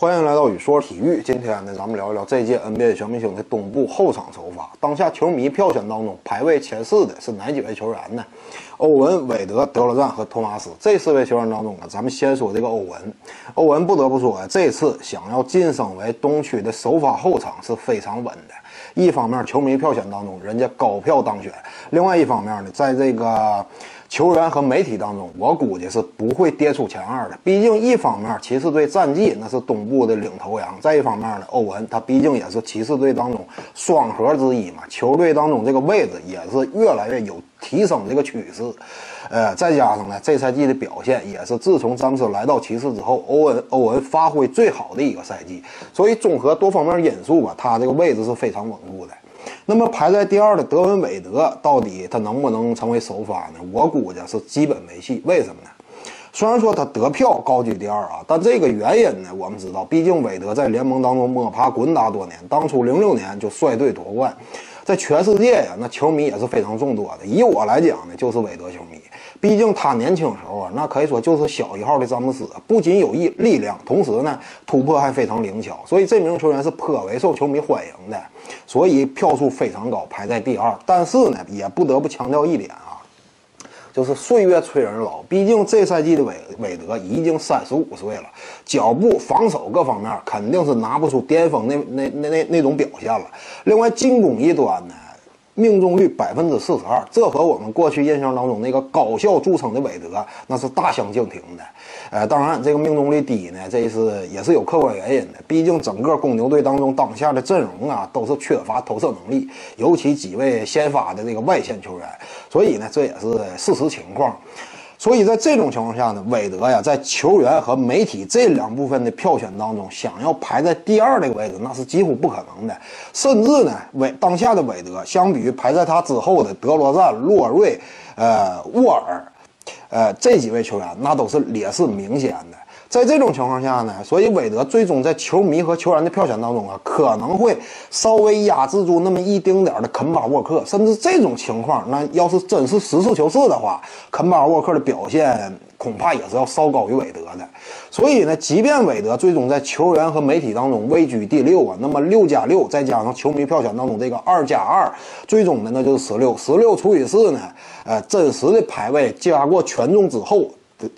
欢迎来到宇说体育。今天呢，咱们聊一聊这届 NBA 全明星的东部后场首发。当下球迷票选当中排位前四的是哪几位球员呢？欧文、韦德、德罗赞和托马斯这四位球员当中啊，咱们先说这个欧文。欧文不得不说呀，这次想要晋升为东区的首发后场是非常稳的。一方面，球迷票选当中人家高票当选；另外一方面呢，在这个。球员和媒体当中，我估计是不会跌出前二的。毕竟，一方面骑士队战绩那是东部的领头羊；再一方面呢，欧文他毕竟也是骑士队当中双核之一嘛，球队当中这个位置也是越来越有提升这个趋势。呃，再加上呢，这赛季的表现也是自从詹姆斯来到骑士之后，欧文欧文发挥最好的一个赛季。所以，综合多方面因素吧，他这个位置是非常稳固的。那么排在第二的德文韦德，到底他能不能成为首发呢？我估计是基本没戏。为什么呢？虽然说他得票高居第二啊，但这个原因呢，我们知道，毕竟韦德在联盟当中摸爬滚打多年，当初零六年就率队夺冠，在全世界呀，那球迷也是非常众多的。以我来讲呢，就是韦德球迷。毕竟他年轻时候啊，那可以说就是小一号的詹姆斯，不仅有力力量，同时呢突破还非常灵巧，所以这名球员是颇为受球迷欢迎的，所以票数非常高，排在第二。但是呢，也不得不强调一点啊，就是岁月催人老，毕竟这赛季的韦韦德已经三十五岁了，脚步、防守各方面肯定是拿不出巅峰那那那那那种表现了。另外进攻一端呢。命中率百分之四十二，这和我们过去印象当中那个高效著称的韦德那是大相径庭的。呃，当然这个命中率低呢，这是也是有客观原因的。毕竟整个公牛队当中当下的阵容啊，都是缺乏投射能力，尤其几位先发的那个外线球员，所以呢，这也是事实情况。所以在这种情况下呢，韦德呀，在球员和媒体这两部分的票选当中，想要排在第二这个位置，那是几乎不可能的。甚至呢，韦当下的韦德，相比于排在他之后的德罗赞、洛瑞、呃沃尔，呃这几位球员，那都是劣势明显的。在这种情况下呢，所以韦德最终在球迷和球员的票选当中啊，可能会稍微压制住那么一丁点的肯巴沃克，甚至这种情况，那要是真是实事求是的话，肯巴沃克的表现恐怕也是要稍高于韦德的。所以呢，即便韦德最终在球员和媒体当中位居第六啊，那么六加六再加上球迷票选当中这个二加二，最终的那就是十六，十六除以四呢，呃，真实的排位加过权重之后。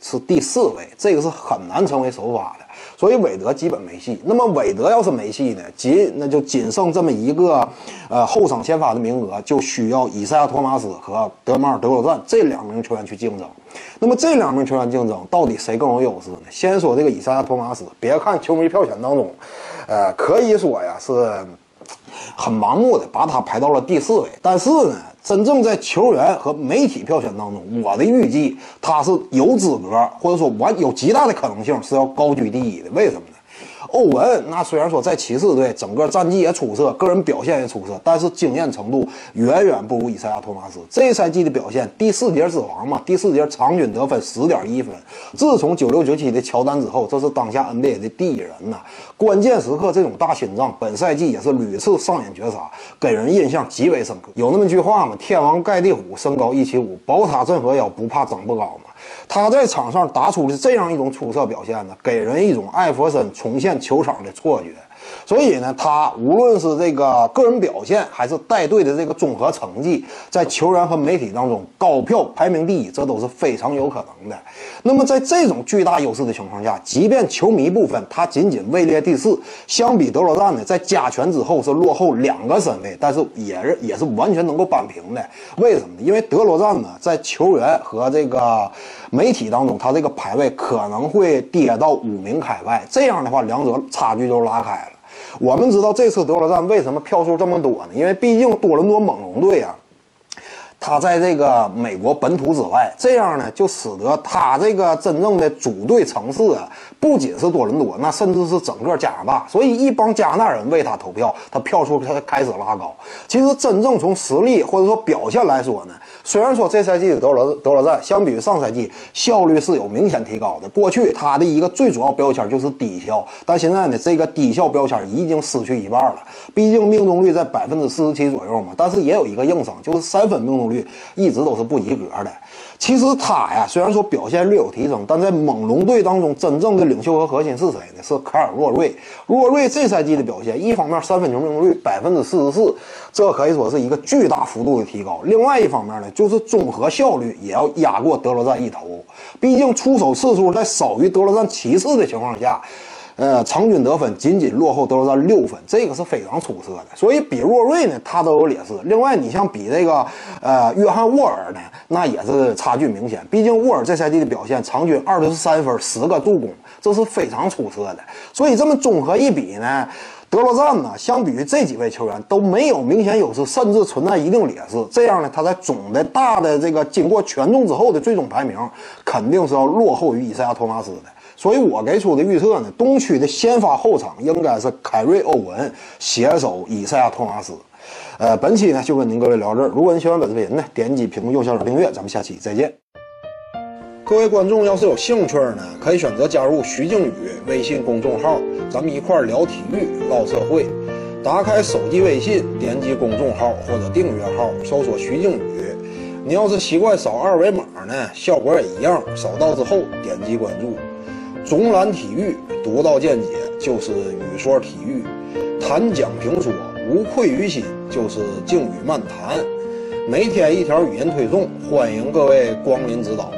是第四位，这个是很难成为首发的，所以韦德基本没戏。那么韦德要是没戏呢，仅那就仅剩这么一个，呃，后场先发的名额，就需要以赛亚·托马斯和德马尔·德罗赞这两名球员去竞争。那么这两名球员竞争，到底谁更有优势呢？先说这个以赛亚·托马斯，别看球迷票选当中，呃，可以说呀是很盲目的把他排到了第四位，但是呢。真正在球员和媒体票选当中，我的预计他是有资格，或者说我有极大的可能性是要高居第一的。为什么？欧文那虽然说在骑士队整个战绩也出色，个人表现也出色，但是经验程度远远不如伊赛亚·托马斯。这赛季的表现，第四节之王嘛，第四节场均得分十点一分。自从九六九七的乔丹之后，这是当下 NBA 的第一人呐。关键时刻这种大心脏，本赛季也是屡次上演绝杀，给人印象极为深刻。有那么句话嘛，天王盖地虎，身高一七五，宝塔镇河妖，不怕长不高嘛。他在场上打出的这样一种出色表现呢，给人一种艾弗森重现球场的错觉。所以呢，他无论是这个个人表现，还是带队的这个综合成绩，在球员和媒体当中高票排名第一，这都是非常有可能的。那么在这种巨大优势的情况下，即便球迷部分他仅仅位列第四，相比德罗赞呢，在加权之后是落后两个身位，但是也是也是完全能够扳平的。为什么呢？因为德罗赞呢，在球员和这个媒体当中，他这个排位可能会跌到五名开外，这样的话，两者差距就拉开了。我们知道这次德罗赞为什么票数这么多呢？因为毕竟多伦多猛龙队啊，他在这个美国本土之外，这样呢就使得他这个真正的主队城市啊，不仅是多伦多，那甚至是整个加拿大。所以一帮加拿大人为他投票，他票数才开始拉高。其实真正从实力或者说表现来说呢，虽然说这赛季的德罗德罗赞相比于上赛季效率是有明显提高的，过去他的一个最主要标签就是低效，但现在呢，这个低效标签已经失去一半了。毕竟命中率在百分之四十七左右嘛，但是也有一个硬伤，就是三分命中率一直都是不及格的。其实他呀，虽然说表现略有提升，但在猛龙队当中，真正的领袖和核心是谁呢？是卡尔·洛瑞。洛瑞这赛季的表现，一方面三分球命中率百分之四十四，这可以说是一个巨大幅度的提高；另外一方面呢，就是综合效率也要压过德罗赞一头。毕竟出手次数在少于德罗赞七次的情况下。呃，场均得分仅仅落后德罗赞六分，这个是非常出色的。所以比洛瑞呢，他都有劣势。另外，你像比这个呃约翰沃尔呢，那也是差距明显。毕竟沃尔这赛季的表现，场均二十三分，十个助攻，这是非常出色的。所以这么综合一比呢，德罗赞呢，相比于这几位球员都没有明显优势，甚至存在一定劣势。这样呢，他在总的大的这个经过权重之后的最终排名，肯定是要落后于伊赛亚·托马斯的。所以我给出的预测呢，东区的先发后场应该是凯瑞·欧文携手以赛亚·托马斯。呃，本期呢就跟您各位聊这儿。如果您喜欢本视频呢，点击屏幕右下角订阅，咱们下期再见。各位观众要是有兴趣呢，可以选择加入徐静宇微信公众号，咱们一块聊体育、唠社会。打开手机微信，点击公众号或者订阅号，搜索徐静宇。你要是习惯扫二维码呢，效果也一样。扫到之后点击关注。总览体育，独到见解就是语说体育；谈讲评说，无愧于心就是静语漫谈。每天一条语音推送，欢迎各位光临指导。